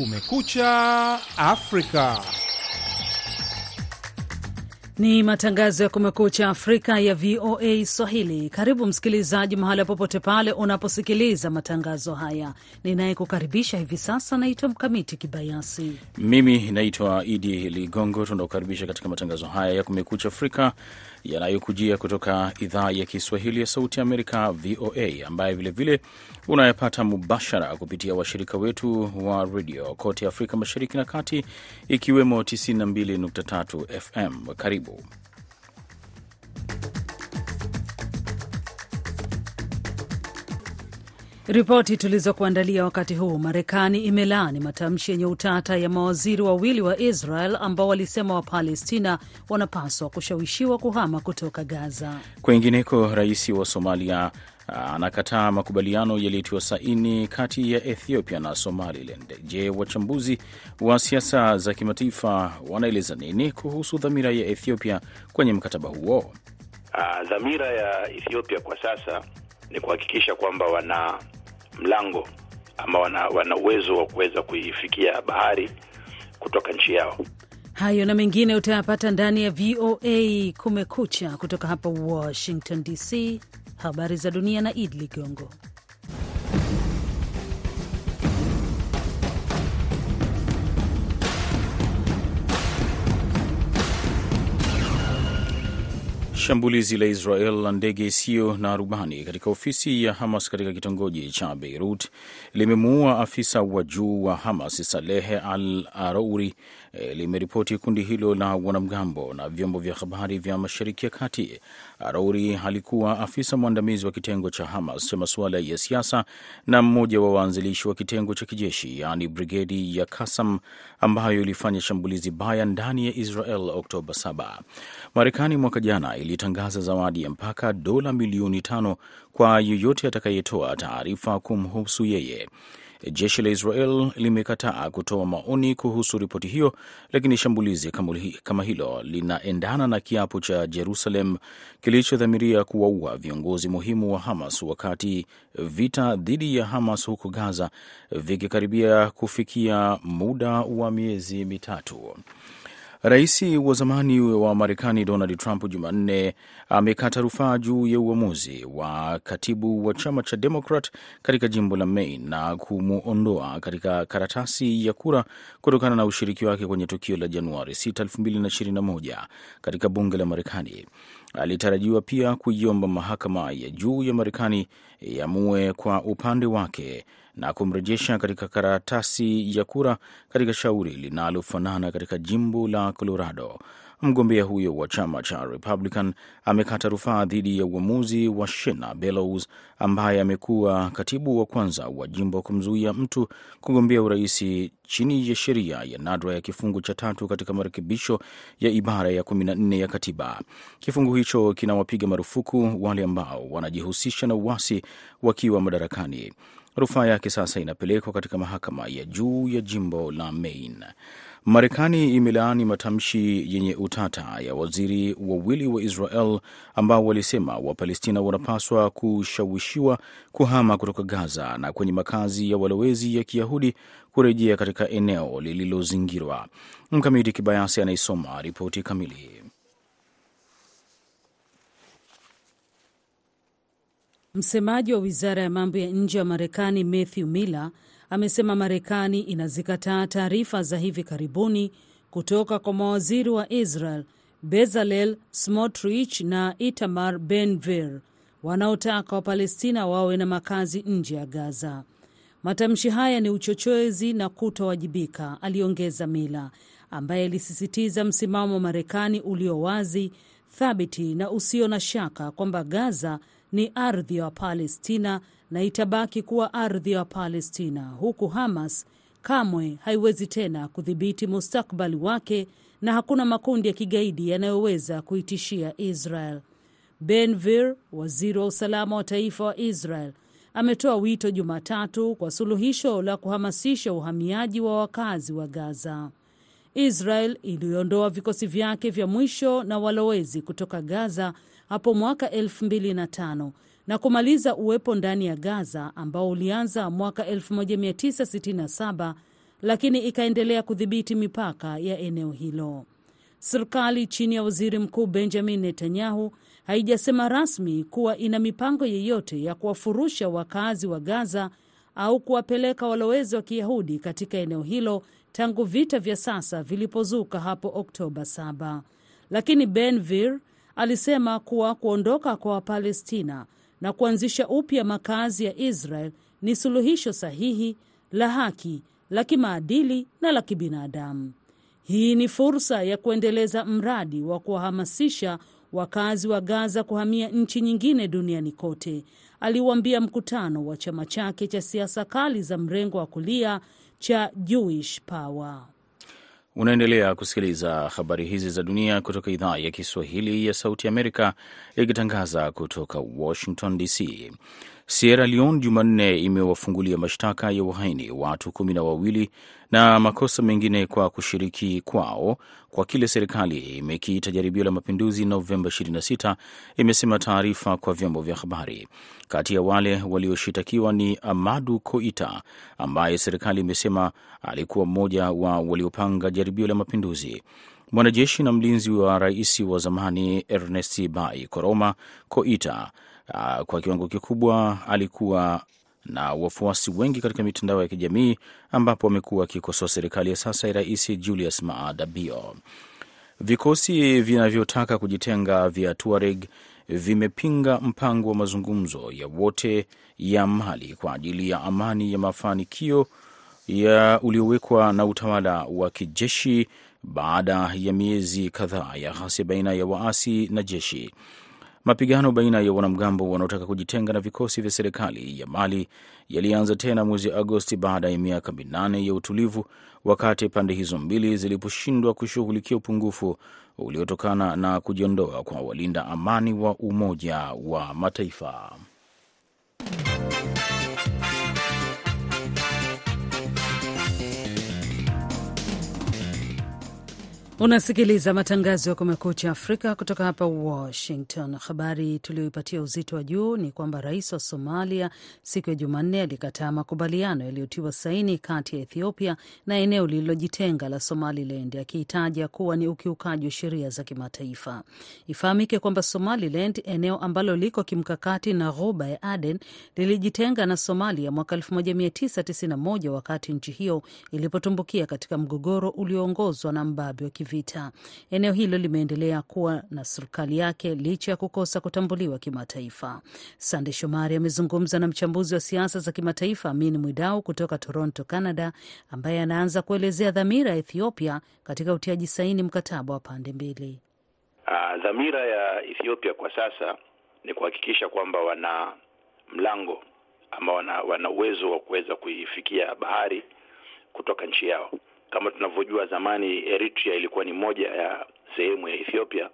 Kumekucha Afrika. Ni matangazo ya Kumekucha Afrika ya VOA Swahili. Karibu msikilizaji, mahala popote pale unaposikiliza matangazo haya. Ninayekukaribisha hivi sasa naitwa Mkamiti Kibayasi. Mimi naitwa Idi Ligongo. Tunakukaribisha katika matangazo haya ya Kumekucha Afrika yanayokujia kutoka idhaa ya Kiswahili ya Sauti ya Amerika, VOA, ambaye vilevile unayapata mubashara kupitia washirika wetu wa redio kote Afrika Mashariki na Kati, ikiwemo 92.3 FM. Karibu. Ripoti tulizokuandalia wakati huu: Marekani imelaani matamshi yenye utata ya mawaziri wawili wa Israel ambao walisema Wapalestina wanapaswa kushawishiwa kuhama kutoka Gaza. Kwingineko, rais wa Somalia anakataa makubaliano yaliyotiwa saini kati ya Ethiopia na Somaliland. Je, wachambuzi wa siasa za kimataifa wanaeleza nini kuhusu dhamira ya Ethiopia kwenye mkataba huo? Uh, dhamira ya Ethiopia kwa sasa ni kuhakikisha kwamba wana mlango ama wana, wana uwezo wa kuweza kuifikia bahari kutoka nchi yao. Hayo na mengine utayapata ndani ya VOA Kumekucha kutoka hapa Washington DC. Habari za dunia na Id Ligongo. Shambulizi la Israel la ndege isiyo na rubani katika ofisi ya Hamas katika kitongoji cha Beirut limemuua afisa wa juu wa Hamas Salehe Al Arouri, e, limeripoti kundi hilo la wanamgambo na vyombo vya habari vya Mashariki ya Kati. Arouri alikuwa afisa mwandamizi wa kitengo cha Hamas cha masuala ya siasa na mmoja wa waanzilishi wa kitengo cha kijeshi yaani brigedi ya Kasam ambayo ilifanya shambulizi baya ndani ya Israel Oktoba 7. Marekani mwaka jana ilitangaza zawadi ya mpaka dola milioni tano kwa yeyote atakayetoa taarifa kumhusu yeye. Jeshi la Israel limekataa kutoa maoni kuhusu ripoti hiyo, lakini shambulizi kama hilo linaendana na kiapo cha Jerusalem kilichodhamiria kuwaua viongozi muhimu wa Hamas wakati vita dhidi ya Hamas huko Gaza vikikaribia kufikia muda wa miezi mitatu. Rais wa zamani wa Marekani Donald Trump Jumanne amekata rufaa juu ya uamuzi wa katibu wa chama cha Demokrat katika jimbo la Maine na kumwondoa katika karatasi ya kura kutokana na ushiriki wake kwenye tukio la Januari 6, 2021 katika bunge la Marekani. Alitarajiwa pia kuiomba mahakama ya juu ya Marekani iamue kwa upande wake na kumrejesha katika karatasi ya kura katika shauri linalofanana katika jimbo la Colorado. Mgombea huyo wa chama cha Republican amekata rufaa dhidi ya uamuzi wa Shena Bellows ambaye amekuwa katibu wa kwanza wa jimbo kumzuia mtu kugombea urais chini ya sheria ya nadra ya kifungu cha tatu katika marekebisho ya ibara ya 14 ya katiba. Kifungu hicho kinawapiga marufuku wale ambao wanajihusisha na uasi wakiwa madarakani. Rufaa yake sasa inapelekwa katika mahakama ya juu ya jimbo la Maine. Marekani imelaani matamshi yenye utata ya waziri wawili wa Israel ambao walisema Wapalestina wanapaswa kushawishiwa kuhama kutoka Gaza na kwenye makazi ya walowezi ya Kiyahudi kurejea katika eneo lililozingirwa. Mkamiti Kibayasi anaisoma ripoti kamili. Msemaji wa wizara ya mambo ya nje ya Marekani Matthew Miller amesema Marekani inazikataa taarifa za hivi karibuni kutoka kwa mawaziri wa Israel Bezalel Smotrich na Itamar Ben-Gvir wanaotaka Wapalestina wawe na makazi nje ya Gaza. Matamshi haya ni uchochezi na kutowajibika, aliongeza Mila ambaye alisisitiza msimamo wa Marekani ulio wazi, thabiti na usio na shaka kwamba Gaza ni ardhi ya Wapalestina na itabaki kuwa ardhi ya Wapalestina, huku Hamas kamwe haiwezi tena kudhibiti mustakbali wake na hakuna makundi ya kigaidi yanayoweza kuitishia Israel. Ben-Gvir, waziri wa usalama wa taifa wa Israel, ametoa wito Jumatatu kwa suluhisho la kuhamasisha uhamiaji wa wakazi wa Gaza. Israel iliondoa vikosi vyake vya mwisho na walowezi kutoka Gaza hapo mwaka 2005 na kumaliza uwepo ndani ya Gaza ambao ulianza mwaka 1967 lakini ikaendelea kudhibiti mipaka ya eneo hilo. Serikali chini ya waziri mkuu Benjamin Netanyahu haijasema rasmi kuwa ina mipango yeyote ya kuwafurusha wakazi wa Gaza au kuwapeleka walowezi wa Kiyahudi katika eneo hilo tangu vita vya sasa vilipozuka hapo Oktoba 7. Lakini Ben Gvir alisema kuwa kuondoka kwa Wapalestina na kuanzisha upya makazi ya Israel ni suluhisho sahihi la haki, la kimaadili na la kibinadamu. Hii ni fursa ya kuendeleza mradi wa kuwahamasisha wakazi wa Gaza kuhamia nchi nyingine duniani kote, aliuambia mkutano wa chama chake cha siasa kali za mrengo wa kulia cha Jewish Power. Unaendelea kusikiliza habari hizi za dunia kutoka idhaa ya Kiswahili ya Sauti Amerika ikitangaza kutoka Washington DC. Sierra Leone Jumanne imewafungulia mashtaka ya uhaini watu kumi na wawili na makosa mengine kwa kushiriki kwao kwa kile serikali imekiita jaribio la mapinduzi Novemba 26, imesema taarifa kwa vyombo vya habari. Kati ya wale walioshitakiwa ni Amadu Koita ambaye serikali imesema alikuwa mmoja wa waliopanga jaribio la mapinduzi. Mwanajeshi na mlinzi wa rais wa zamani Ernest Bai Koroma Koita Uh, kwa kiwango kikubwa alikuwa na wafuasi wengi katika mitandao ya kijamii ambapo amekuwa akikosoa serikali ya sasa ya Rais Julius Maada Bio. Vikosi vinavyotaka kujitenga vya Tuareg vimepinga mpango wa mazungumzo ya wote ya Mali kwa ajili ya amani ya mafanikio ya uliowekwa na utawala wa kijeshi baada ya miezi kadhaa ya ghasia baina ya waasi na jeshi. Mapigano baina ya wanamgambo wanaotaka kujitenga na vikosi vya serikali ya Mali yalianza tena mwezi Agosti baada ya miaka minane ya utulivu, wakati pande hizo mbili ziliposhindwa kushughulikia upungufu uliotokana na kujiondoa kwa walinda amani wa Umoja wa Mataifa. Unasikiliza matangazo ya Kumekucha Afrika kutoka hapa Washington. Habari tuliyoipatia uzito wa juu ni kwamba rais wa Somalia siku ya Jumanne alikataa makubaliano yaliyotiwa saini kati ya Ethiopia na eneo lililojitenga la Somaliland, akihitaja kuwa ni ukiukaji wa sheria za kimataifa. Ifahamike kwamba Somaliland, eneo ambalo liko kimkakati na ghuba ya Aden, lilijitenga na Somalia mwaka 1991 wakati nchi hiyo ilipotumbukia katika mgogoro ulioongozwa na mbabe wa vita. Eneo hilo limeendelea kuwa na serikali yake licha ya kukosa kutambuliwa kimataifa. Sande Shomari amezungumza na mchambuzi wa siasa za kimataifa Amin Mwidau kutoka Toronto, Canada, ambaye anaanza kuelezea dhamira ya Ethiopia katika utiaji saini mkataba wa pande mbili. Uh, dhamira ya Ethiopia kwa sasa ni kuhakikisha kwamba wana mlango ama wana, wana uwezo wa kuweza kuifikia bahari kutoka nchi yao. Kama tunavyojua zamani Eritrea ilikuwa ni moja ya sehemu ya Ethiopia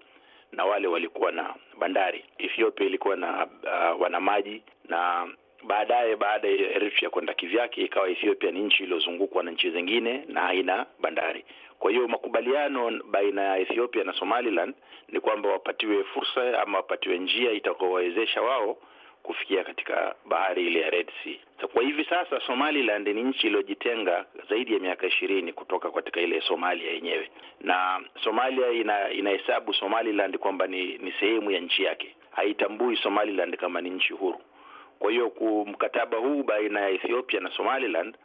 na wale walikuwa na bandari. Ethiopia ilikuwa na uh, wana maji na baadaye, baada ya Eritrea kwenda kivyake, ikawa Ethiopia ni nchi iliyozungukwa na nchi zingine na haina bandari. Kwa hiyo makubaliano baina ya Ethiopia na Somaliland ni kwamba wapatiwe fursa ama wapatiwe njia itakaowawezesha wao kufikia katika bahari ile ya Red Sea. So, kwa hivi sasa Somaliland ni nchi iliyojitenga zaidi ya miaka ishirini kutoka katika ile Somalia yenyewe, na Somalia ina inahesabu Somaliland kwamba ni, ni sehemu ya nchi yake, haitambui Somaliland kama ni nchi huru. Kwa hiyo mkataba huu baina ya Ethiopia na Somaliland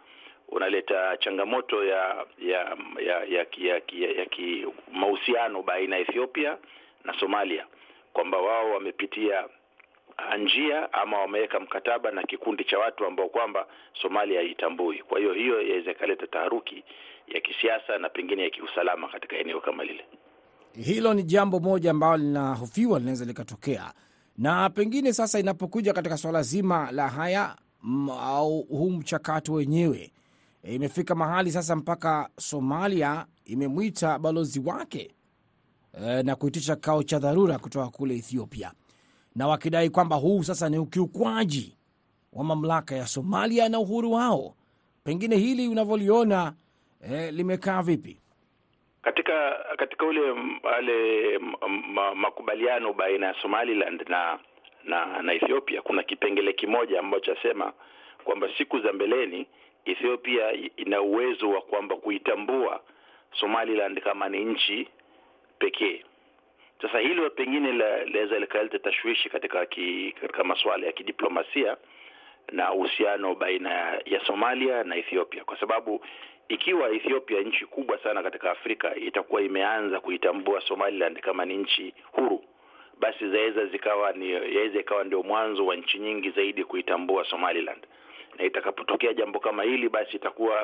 unaleta changamoto ya ya ya ya, ya, ya, ya mahusiano baina ya Ethiopia na Somalia kwamba wao wamepitia njia ama wameweka mkataba na kikundi cha watu ambao kwamba Somalia haitambui. Kwa hiyo hiyo yaweza ikaleta taharuki ya kisiasa na pengine ya kiusalama katika eneo kama lile. Hilo ni jambo moja ambalo linahofiwa linaweza likatokea, na pengine sasa inapokuja katika swala zima la haya au huu mchakato wenyewe, imefika mahali sasa mpaka Somalia imemwita balozi wake e, na kuitisha kikao cha dharura kutoka kule Ethiopia na wakidai kwamba huu sasa ni ukiukwaji wa mamlaka ya Somalia na uhuru wao. Pengine hili unavyoliona eh, limekaa vipi katika katika ule wale makubaliano baina ya Somaliland na na na Ethiopia? Kuna kipengele kimoja ambacho chasema kwamba siku za mbeleni Ethiopia ina uwezo wa kwamba kuitambua Somaliland kama ni nchi pekee. Sasa hilo pengine laweza likaleta tashwishi katika ki, katika masuala ya kidiplomasia na uhusiano baina ya Somalia na Ethiopia, kwa sababu ikiwa Ethiopia, nchi kubwa sana katika Afrika, itakuwa imeanza kuitambua Somaliland kama ni nchi huru, basi zaweza zikawa ni yaweza ikawa ndio mwanzo wa nchi nyingi zaidi kuitambua Somaliland, na itakapotokea jambo kama hili, basi itakuwa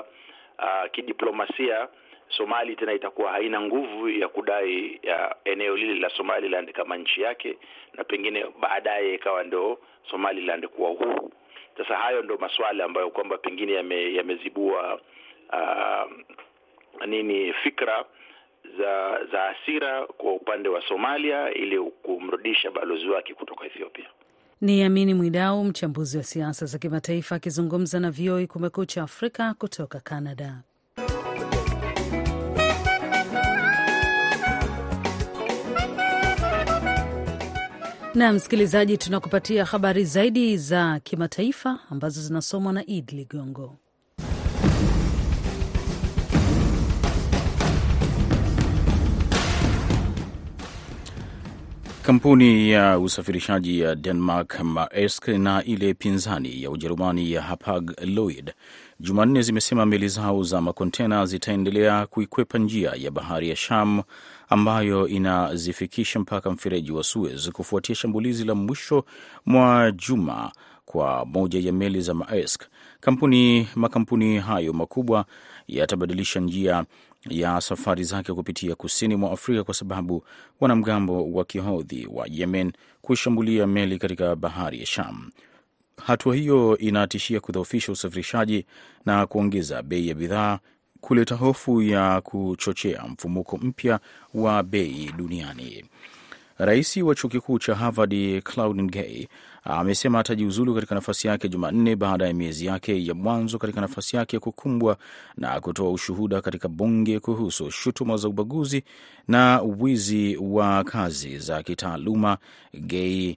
uh, kidiplomasia Somali tena itakuwa haina nguvu ya kudai ya eneo lile la Somaliland kama nchi yake, na pengine baadaye ikawa ndio Somaliland kuwa uhuru. Sasa hayo ndio masuala ambayo kwamba pengine yame, yamezibua uh, nini fikra za za hasira kwa upande wa Somalia ili kumrudisha balozi wake kutoka Ethiopia. Ni Amini Mwidau, mchambuzi wa siasa za kimataifa akizungumza na VOA Kumekucha Afrika kutoka Canada. Na msikilizaji, tunakupatia habari zaidi za kimataifa ambazo zinasomwa na Id Ligongo. Kampuni ya usafirishaji ya Denmark Maersk na ile pinzani ya Ujerumani ya Hapag Lloyd Jumanne zimesema meli zao za makontena zitaendelea kuikwepa njia ya bahari ya Sham ambayo inazifikisha mpaka mfereji wa Suez kufuatia shambulizi la mwisho mwa juma kwa moja ya meli za Maersk. Kampuni makampuni hayo makubwa yatabadilisha njia ya safari zake kupitia kusini mwa Afrika kwa sababu wanamgambo wa kihodhi wa Yemen kushambulia meli katika bahari ya Sham. Hatua hiyo inatishia kudhoofisha usafirishaji na kuongeza bei ya bidhaa, kuleta hofu ya kuchochea mfumuko mpya wa bei duniani. Rais wa chuo kikuu cha Harvard Claudine Gay amesema atajiuzulu katika nafasi yake Jumanne baada ya miezi yake ya mwanzo katika nafasi yake kukumbwa na kutoa ushuhuda katika bunge kuhusu shutuma za ubaguzi na wizi wa kazi za kitaaluma. Gay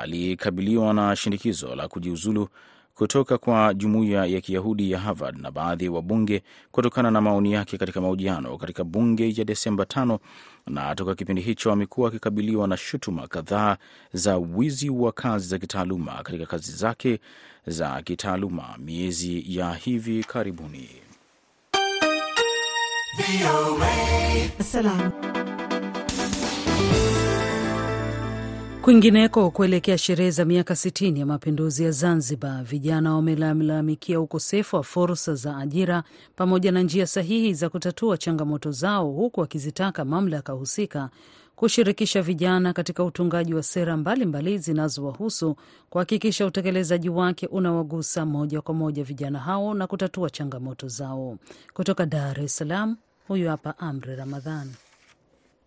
alikabiliwa na shinikizo la kujiuzulu kutoka kwa jumuiya ya Kiyahudi ya Harvard na baadhi ya wabunge kutokana na maoni yake katika mahojiano katika bunge ya Desemba tano, na toka kipindi hicho amekuwa akikabiliwa na shutuma kadhaa za wizi wa kazi za kitaaluma katika kazi zake za kitaaluma miezi ya hivi karibuni. Kwingineko, kuelekea sherehe za miaka 60 ya mapinduzi ya Zanzibar, vijana wamelalamikia ukosefu wa fursa za ajira pamoja na njia sahihi za kutatua changamoto zao, huku wakizitaka mamlaka husika kushirikisha vijana katika utungaji wa sera mbalimbali zinazowahusu, kuhakikisha utekelezaji wake unawagusa moja kwa moja vijana hao na kutatua changamoto zao. Kutoka Dar es Salaam, huyu hapa Amri Ramadhan.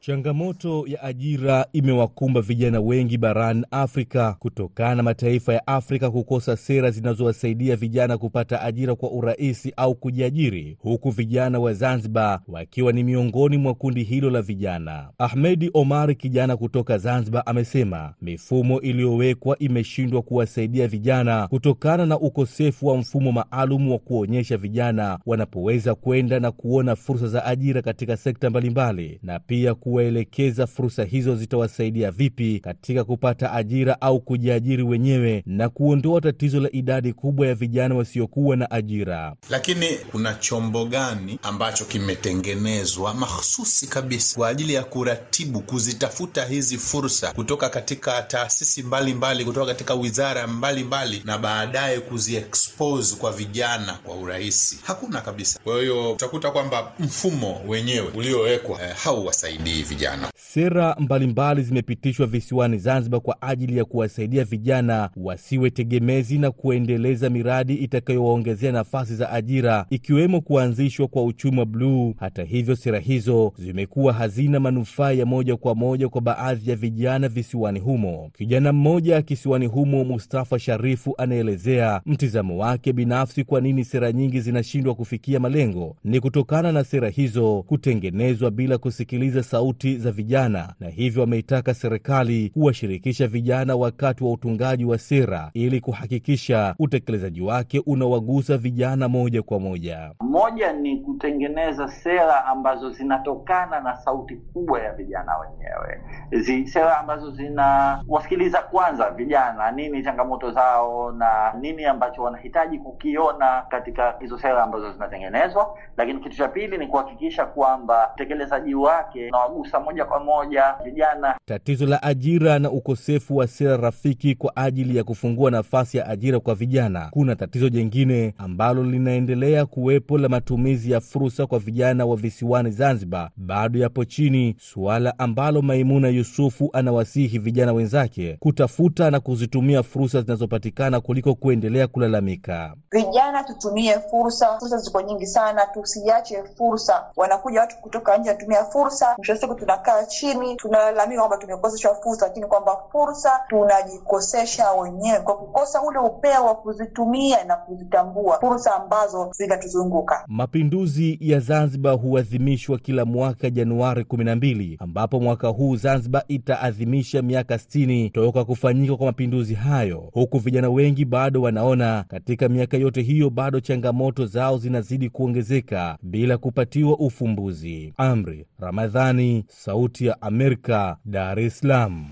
Changamoto ya ajira imewakumba vijana wengi barani Afrika kutokana na mataifa ya Afrika kukosa sera zinazowasaidia vijana kupata ajira kwa urahisi au kujiajiri, huku vijana wa Zanzibar wakiwa ni miongoni mwa kundi hilo la vijana. Ahmedi Omar, kijana kutoka Zanzibar, amesema mifumo iliyowekwa imeshindwa kuwasaidia vijana kutokana na ukosefu wa mfumo maalum wa kuonyesha vijana wanapoweza kwenda na kuona fursa za ajira katika sekta mbalimbali na pia waelekeza fursa hizo zitawasaidia vipi katika kupata ajira au kujiajiri wenyewe na kuondoa tatizo la idadi kubwa ya vijana wasiokuwa na ajira. Lakini kuna chombo gani ambacho kimetengenezwa mahsusi kabisa kwa ajili ya kuratibu, kuzitafuta hizi fursa kutoka katika taasisi mbalimbali, kutoka katika wizara mbalimbali, na baadaye kuziexpose kwa vijana kwa urahisi? Hakuna kabisa. Kwa hiyo utakuta kwamba mfumo wenyewe uliowekwa eh, hauwasaidii vijana. Sera mbalimbali zimepitishwa visiwani Zanzibar kwa ajili ya kuwasaidia vijana wasiwe tegemezi na kuendeleza miradi itakayowaongezea nafasi za ajira ikiwemo kuanzishwa kwa uchumi wa bluu. Hata hivyo, sera hizo zimekuwa hazina manufaa ya moja kwa moja kwa baadhi ya vijana visiwani humo. Kijana mmoja kisiwani humo, Mustafa Sharifu, anaelezea mtizamo wake binafsi kwa nini sera nyingi zinashindwa kufikia malengo. Ni kutokana na sera hizo kutengenezwa bila kusikiliza sauti sauti za vijana, na hivyo wameitaka serikali kuwashirikisha vijana wakati wa utungaji wa sera ili kuhakikisha utekelezaji wake unawagusa vijana moja kwa moja. Moja ni kutengeneza sera ambazo zinatokana na sauti kubwa ya vijana wenyewe, sera ambazo zinawasikiliza kwanza vijana, nini changamoto zao na nini ambacho wanahitaji kukiona katika hizo sera ambazo zinatengenezwa. Lakini kitu cha pili ni kuhakikisha kwamba utekelezaji wake unawagusa moja kwa moja vijana. Tatizo la ajira na ukosefu wa sera rafiki kwa ajili ya kufungua nafasi ya ajira kwa vijana. Kuna tatizo jingine ambalo linaendelea kuwepo la matumizi ya fursa kwa vijana wa visiwani Zanzibar bado yapo chini, suala ambalo Maimuna Yusufu anawasihi vijana wenzake kutafuta na kuzitumia fursa zinazopatikana kuliko kuendelea kulalamika. Vijana tutumie fursa, fursa ziko nyingi sana, tusiache fursa. Wanakuja watu kutoka nje, wanatumia fursa, mwisho wa siku tunakaa chini tunalalamika kwamba tumekoseshwa fursa, lakini kwamba fursa tunajikosesha wenyewe kwa kukosa ule upeo wa kuzitumia na kuzitambua fursa ambazo zinatuzunguka. Mapinduzi ya Zanzibar huadhimishwa kila mwaka Januari 12, ambapo mwaka huu Zanzibar itaadhimisha miaka 60 toka kufanyika kwa mapinduzi hayo, huku vijana wengi bado wanaona katika miaka yote hiyo bado changamoto zao zinazidi kuongezeka bila kupatiwa ufumbuzi. Amri Ramadhani, Sauti ya Amerika, Dar es Salaam.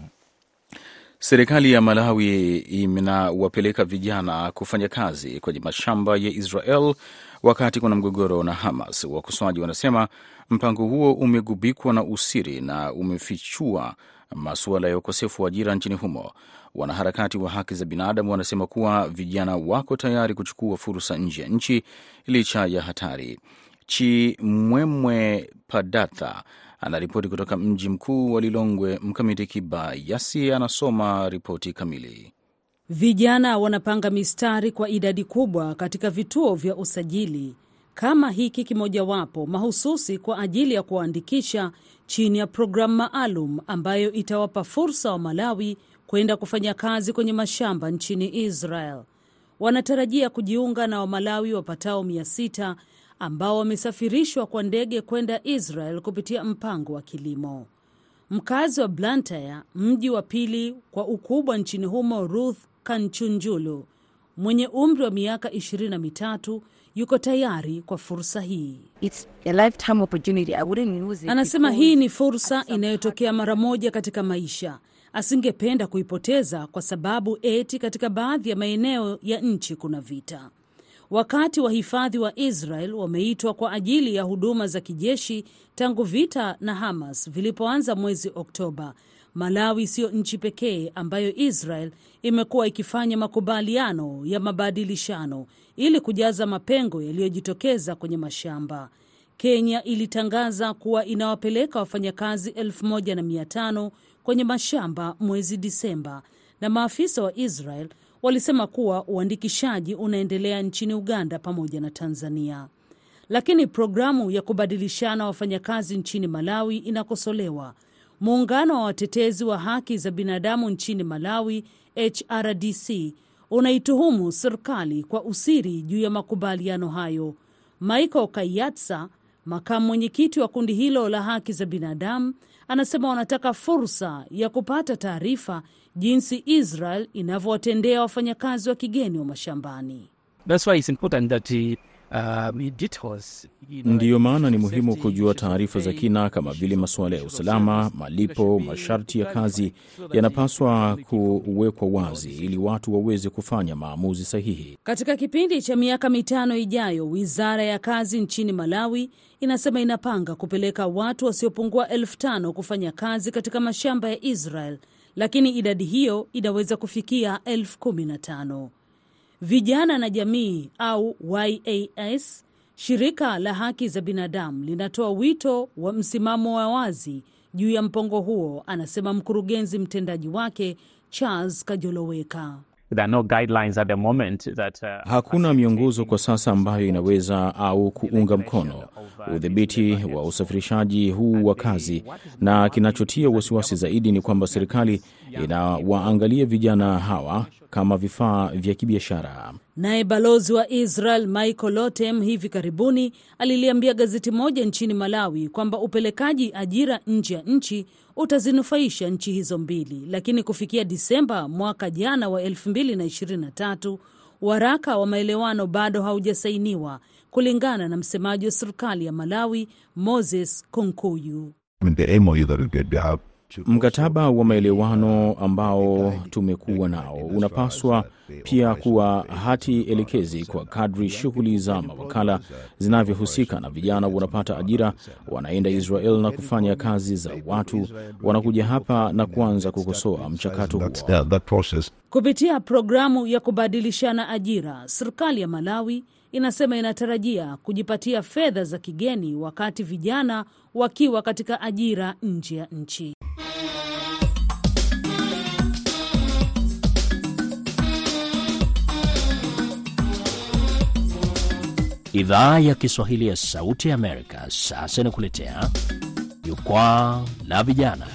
Serikali ya Malawi inawapeleka vijana kufanya kazi kwenye mashamba ya Israel wakati kuna mgogoro na Hamas. Wakosoaji wanasema mpango huo umegubikwa na usiri na umefichua masuala ya ukosefu wa ajira nchini humo. Wanaharakati wa haki za binadamu wanasema kuwa vijana wako tayari kuchukua fursa nje ya nchi licha ya hatari. Chimwemwe Padatha anaripoti kutoka mji mkuu wa Lilongwe. Mkamiti Kibayasi anasoma ripoti kamili. Vijana wanapanga mistari kwa idadi kubwa katika vituo vya usajili kama hiki kimojawapo mahususi kwa ajili ya kuwaandikisha chini ya programu maalum ambayo itawapa fursa wa Malawi kwenda kufanya kazi kwenye mashamba nchini Israel. Wanatarajia kujiunga na Wamalawi wapatao mia sita ambao wamesafirishwa kwa ndege kwenda Israel kupitia mpango wa kilimo. Mkazi wa Blantyre, mji wa pili kwa ukubwa nchini humo, Ruth Kanchunjulu mwenye umri wa miaka ishirini na mitatu yuko tayari kwa fursa hii. Anasema hii ni fursa inayotokea mara moja katika maisha, asingependa kuipoteza kwa sababu eti katika baadhi ya maeneo ya nchi kuna vita. Wakati wahifadhi wa Israel wameitwa kwa ajili ya huduma za kijeshi tangu vita na Hamas vilipoanza mwezi Oktoba. Malawi siyo nchi pekee ambayo Israel imekuwa ikifanya makubaliano ya mabadilishano ili kujaza mapengo yaliyojitokeza kwenye mashamba. Kenya ilitangaza kuwa inawapeleka wafanyakazi elfu moja na mia tano kwenye mashamba mwezi Disemba, na maafisa wa Israel walisema kuwa uandikishaji unaendelea nchini Uganda pamoja na Tanzania. Lakini programu ya kubadilishana wafanyakazi nchini Malawi inakosolewa. Muungano wa watetezi wa haki za binadamu nchini Malawi, HRDC, unaituhumu serikali kwa usiri juu ya makubaliano hayo. Michael Kayatsa, makamu mwenyekiti wa kundi hilo la haki za binadamu, anasema wanataka fursa ya kupata taarifa jinsi Israel inavyowatendea wafanyakazi wa kigeni wa mashambani. Ndiyo maana ni muhimu kujua taarifa za kina kama vile masuala ya usalama, malipo, masharti ya kazi yanapaswa kuwekwa wazi ili watu waweze kufanya maamuzi sahihi. Katika kipindi cha miaka mitano ijayo, wizara ya kazi nchini Malawi inasema inapanga kupeleka watu wasiopungua elfu tano kufanya kazi katika mashamba ya Israel, lakini idadi hiyo inaweza kufikia elfu kumi na tano. Vijana na Jamii au YAS, shirika la haki za binadamu, linatoa wito wa msimamo wa wazi juu ya mpango huo, anasema mkurugenzi mtendaji wake Charles Kajoloweka. No that, uh, hakuna miongozo kwa sasa ambayo inaweza au kuunga mkono udhibiti wa usafirishaji huu wa kazi, na kinachotia wasiwasi zaidi ni kwamba serikali inawaangalia vijana hawa kama vifaa vya kibiashara. Naye balozi wa Israel Michael Lotem hivi karibuni aliliambia gazeti moja nchini Malawi kwamba upelekaji ajira nje ya nchi utazinufaisha nchi hizo mbili, lakini kufikia Disemba mwaka jana wa 2023 waraka wa maelewano bado haujasainiwa, kulingana na msemaji wa serikali ya Malawi Moses Konkuyu. Mkataba wa maelewano ambao tumekuwa nao unapaswa pia kuwa hati elekezi kwa kadri shughuli za mawakala zinavyohusika na vijana wanapata ajira, wanaenda Israel na kufanya kazi za watu, wanakuja hapa na kuanza kukosoa mchakato huo. Kupitia programu ya kubadilishana ajira, serikali ya Malawi inasema inatarajia kujipatia fedha za kigeni wakati vijana wakiwa katika ajira nje ya nchi. Idhaa ya Kiswahili ya Sauti ya Amerika sasa inakuletea jukwaa la vijana.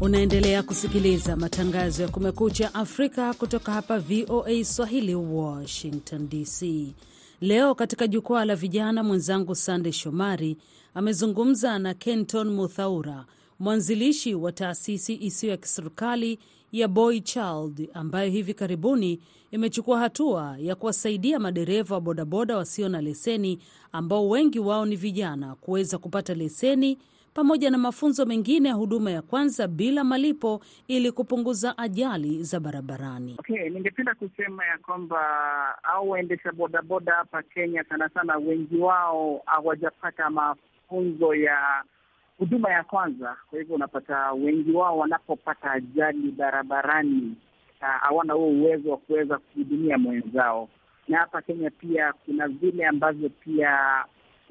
Unaendelea kusikiliza matangazo ya Kumekucha Afrika kutoka hapa VOA Swahili, Washington DC. Leo katika jukwaa la vijana, mwenzangu Sande Shomari amezungumza na Kenton Muthaura, mwanzilishi wa taasisi isiyo ya kiserikali ya Boy Child ambayo hivi karibuni imechukua hatua ya kuwasaidia madereva wa bodaboda wasio na leseni ambao wengi wao ni vijana kuweza kupata leseni pamoja na mafunzo mengine ya huduma ya kwanza bila malipo ili kupunguza ajali za barabarani. Okay, ningependa kusema ya kwamba au waendesha bodaboda hapa Kenya sana sana wengi wao hawajapata mafunzo ya huduma ya kwanza. Kwa hivyo unapata wengi wao wanapopata ajali barabarani hawana huo uwezo wa kuweza kuhudumia mwenzao, na hapa Kenya pia kuna vile ambavyo pia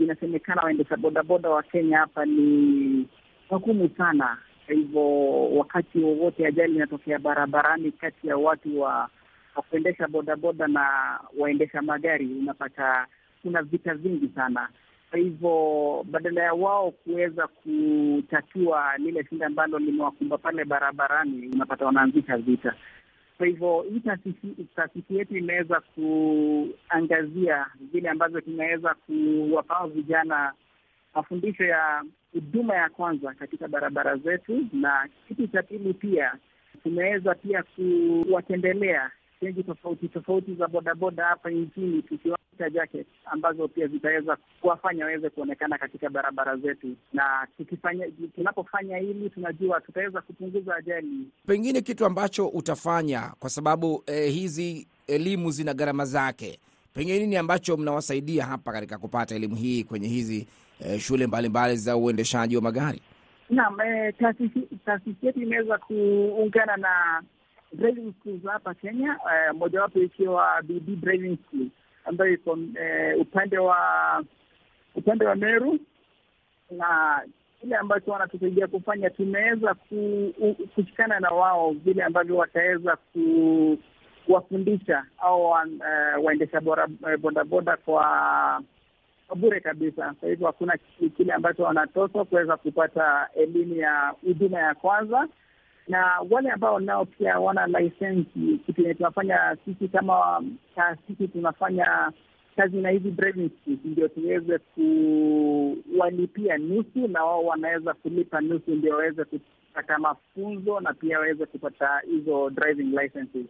inasemekana waendesha bodaboda wa Kenya hapa ni wagumu sana. Kwa hivyo wakati wowote ajali inatokea barabarani kati ya watu wa kuendesha bodaboda na waendesha magari, unapata kuna vita vingi sana. Kwa hivyo badala ya wao kuweza kutatua lile shinda ambalo limewakumba pale barabarani, unapata wanaanzisha vita. Kwa hivyo hii taasisi yetu imeweza kuangazia vile ambavyo tunaweza kuwapaa vijana mafundisho ya huduma ya kwanza katika barabara zetu, na kitu cha pili pia tumeweza pia kuwatembelea stendi tofauti tofauti za bodaboda hapa nchini tukiwaita jacket ambazo pia zitaweza kuwafanya waweze kuonekana katika barabara zetu, na tukifanya tunapofanya hili tunajua tutaweza kupunguza ajali. Pengine kitu ambacho utafanya kwa sababu eh, hizi elimu zina gharama zake, pengine nini ambacho mnawasaidia hapa katika kupata elimu hii kwenye hizi eh, shule mbalimbali mbali za uendeshaji wa magari? Naam, eh, taasisi yetu imeweza kuungana na driving schools hapa Kenya, uh, mojawapo ikiwa BB Driving School ambayo iko uh, upande wa upande wa Meru, na kile ambacho wanatusaidia kufanya, tumeweza kushikana na wao vile ambavyo wataweza kuwafundisha au uh, waendesha bodaboda kwa bure kabisa. Kwa hivyo hakuna kile ambacho wanatoswa kuweza kupata elimu ya huduma ya kwanza na wale ambao nao pia wana lisensi, kitu tunafanya sisi kama taasisi, tunafanya kazi na hizi ndio tuweze kuwalipia nusu, na wao wanaweza kulipa nusu, ndio waweze kupata mafunzo na pia waweze kupata hizo driving licenses.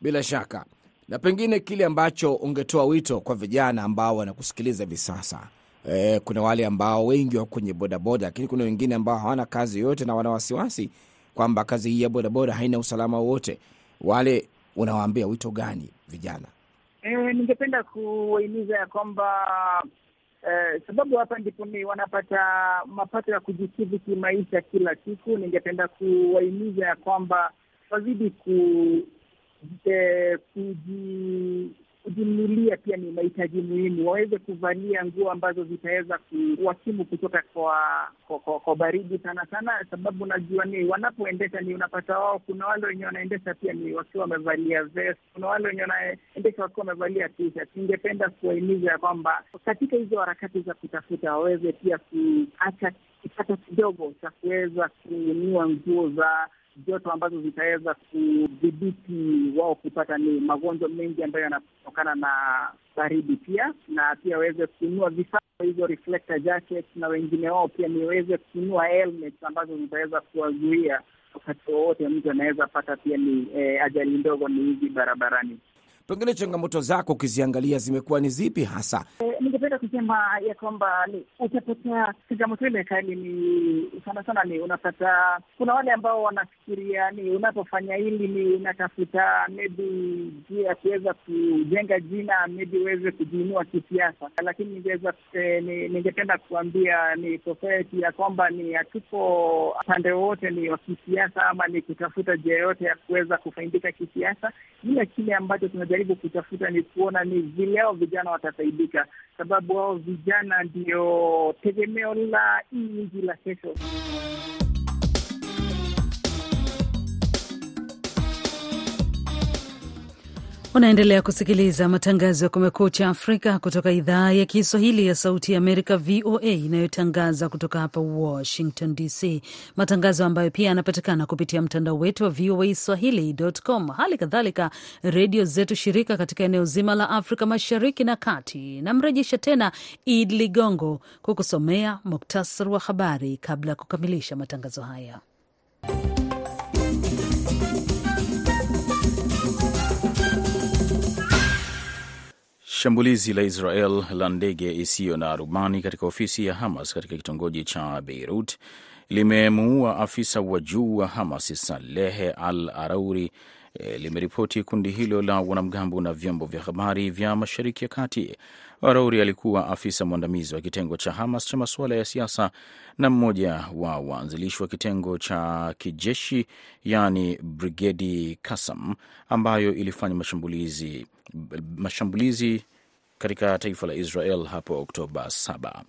Bila shaka, na pengine kile ambacho ungetoa wito kwa vijana ambao wanakusikiliza hivi sasa. E, kuna wale ambao wengi wako kwenye bodaboda, lakini kuna wengine ambao hawana kazi yoyote na wana wasiwasi kwamba kazi hii ya bodaboda haina usalama wowote. Wale unawaambia wito gani vijana? E, ningependa kuwahimiza ya kwamba e, sababu hapa ndipo ni wanapata mapato ya kujikidhi kimaisha kila siku. Ningependa kuwahimiza ya kwamba wazidi ku e, kuji kujinunulia pia ni mahitaji muhimu, waweze kuvalia nguo ambazo zitaweza kuwakimu kutoka kwa kwa, kwa kwa baridi sana sana, sababu najua ni wanapoendesha ni unapata wao, kuna wale wenye wanaendesha pia ni wakiwa wamevalia vest, kuna wale wenye wanaendesha wakiwa wamevalia t-shirt. Ningependa kuwahimiza ya kwamba katika hizo harakati za kutafuta waweze pia kuacha kipato kidogo cha kuweza kununua nguo za joto ambazo zitaweza kudhibiti wao kupata ni magonjwa mengi ambayo yanatokana na baridi pia, na pia waweze kununua vifaa hizo reflector jackets, na wengine wao pia niweze kununua helmets ambazo zitaweza kuwazuia wakati wowote mtu anaweza pata pia ni eh, ajali ndogo ni hizi barabarani. Pengine changamoto zako ukiziangalia zimekuwa ni zipi hasa? E, ningependa kusema ya kwamba utapata changamoto ile kali ni sana sana, ni unapata kuna wale ambao wanafikiria ni unapofanya hili ni unatafuta maybe njia ya kuweza kujenga jina, maybe uweze kujiinua kisiasa, lakini ningeweza eh, ningependa kuambia ni society ya kwamba ni hatuko upande wowote ni wa kisiasa ama ni kutafuta njia yoyote ya kuweza kufaidika kisiasa, ila kile ambacho tunajaribu kutafuta ni kuona ni vile hao vijana watasaidika, sababu hao vijana ndio tegemeo la hii nchi la kesho. Unaendelea kusikiliza matangazo ya Kumekucha Afrika kutoka idhaa ya Kiswahili ya Sauti ya Amerika, VOA, inayotangaza kutoka hapa Washington DC, matangazo ambayo pia yanapatikana kupitia mtandao wetu wa VOA Swahili.com, hali kadhalika redio zetu shirika katika eneo zima la Afrika Mashariki na Kati. Namrejesha tena Id Ligongo kukusomea muktasari wa habari kabla ya kukamilisha matangazo haya. Shambulizi la Israel la ndege isiyo na rubani katika ofisi ya Hamas katika kitongoji cha Beirut limemuua afisa wa juu wa Hamas Salehe Al Arauri, e, limeripoti kundi hilo la wanamgambo na vyombo vya habari vya Mashariki ya Kati. Arauri alikuwa afisa mwandamizi wa kitengo cha Hamas cha masuala ya siasa na mmoja wa waanzilishi wa kitengo cha kijeshi yani Brigedi Kasam ambayo ilifanya mashambulizi mashambulizi katika taifa la Israel hapo Oktoba 7.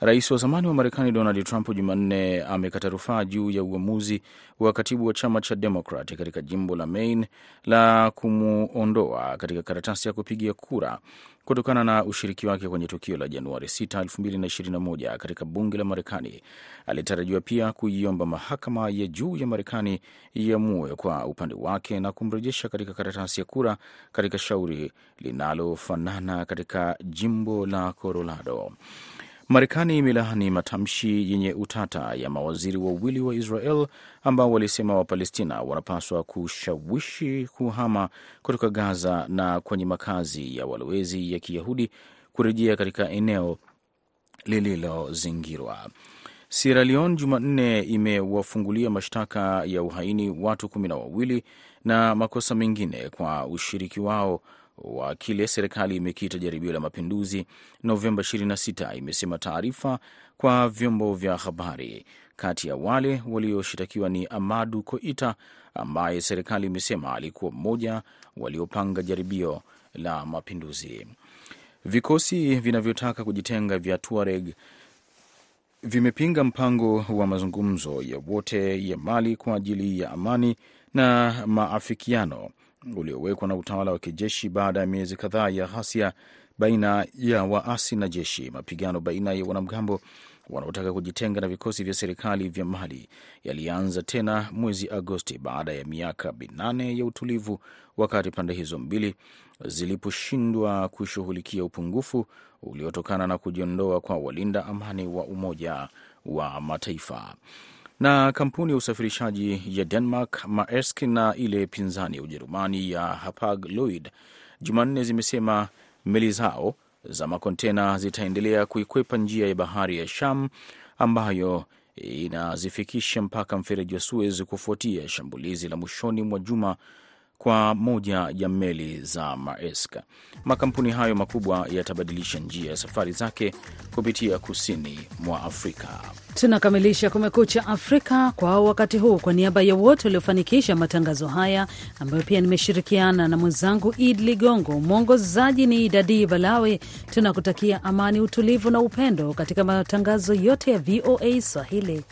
Rais wa zamani wa Marekani Donald Trump Jumanne amekata rufaa juu ya uamuzi wa katibu wa chama cha Demokrat katika jimbo la Maine la kumwondoa katika karatasi ya kupigia kura kutokana na ushiriki wake kwenye tukio la Januari 6, 2021 katika bunge la Marekani. Alitarajiwa pia kuiomba mahakama ya juu ya Marekani iamue kwa upande wake na kumrejesha katika karatasi ya kura katika shauri linalofanana katika jimbo la Colorado. Marekani imelaani matamshi yenye utata ya mawaziri wawili wa Israel ambao walisema Wapalestina wanapaswa kushawishi kuhama kutoka Gaza na kwenye makazi ya walowezi ya Kiyahudi kurejea katika eneo lililozingirwa. Sierra Leone Jumanne imewafungulia mashtaka ya uhaini watu kumi na wawili na makosa mengine kwa ushiriki wao wa kile serikali imekita jaribio la mapinduzi Novemba 26, imesema taarifa kwa vyombo vya habari. Kati ya wale walioshitakiwa ni Amadu Koita ambaye serikali imesema alikuwa mmoja waliopanga jaribio la mapinduzi. Vikosi vinavyotaka kujitenga vya Tuareg vimepinga mpango wa mazungumzo ya wote ya Mali kwa ajili ya amani na maafikiano uliowekwa na utawala wa kijeshi baada ya miezi kadhaa ya ghasia baina ya waasi na jeshi. Mapigano baina ya wanamgambo wanaotaka kujitenga na vikosi vya serikali vya Mali yalianza tena mwezi Agosti baada ya miaka minane ya utulivu, wakati pande hizo mbili ziliposhindwa kushughulikia upungufu uliotokana na kujiondoa kwa walinda amani wa Umoja wa Mataifa na kampuni ya usafirishaji ya Denmark Maersk na ile pinzani ya Ujerumani ya Hapag Lloyd Jumanne zimesema meli zao za makontena zitaendelea kuikwepa njia ya bahari ya Sham ambayo inazifikisha mpaka mfereji wa Suez kufuatia shambulizi la mwishoni mwa juma kwa moja ya meli za Maersk. Makampuni hayo makubwa yatabadilisha njia ya safari zake kupitia kusini mwa Afrika. Tunakamilisha Kumekucha Afrika kwa wakati huu. Kwa niaba ya wote waliofanikisha matangazo haya, ambayo pia nimeshirikiana na mwenzangu Id Ligongo, mwongozaji ni Dadi Balawe, tunakutakia amani, utulivu na upendo katika matangazo yote ya VOA Swahili.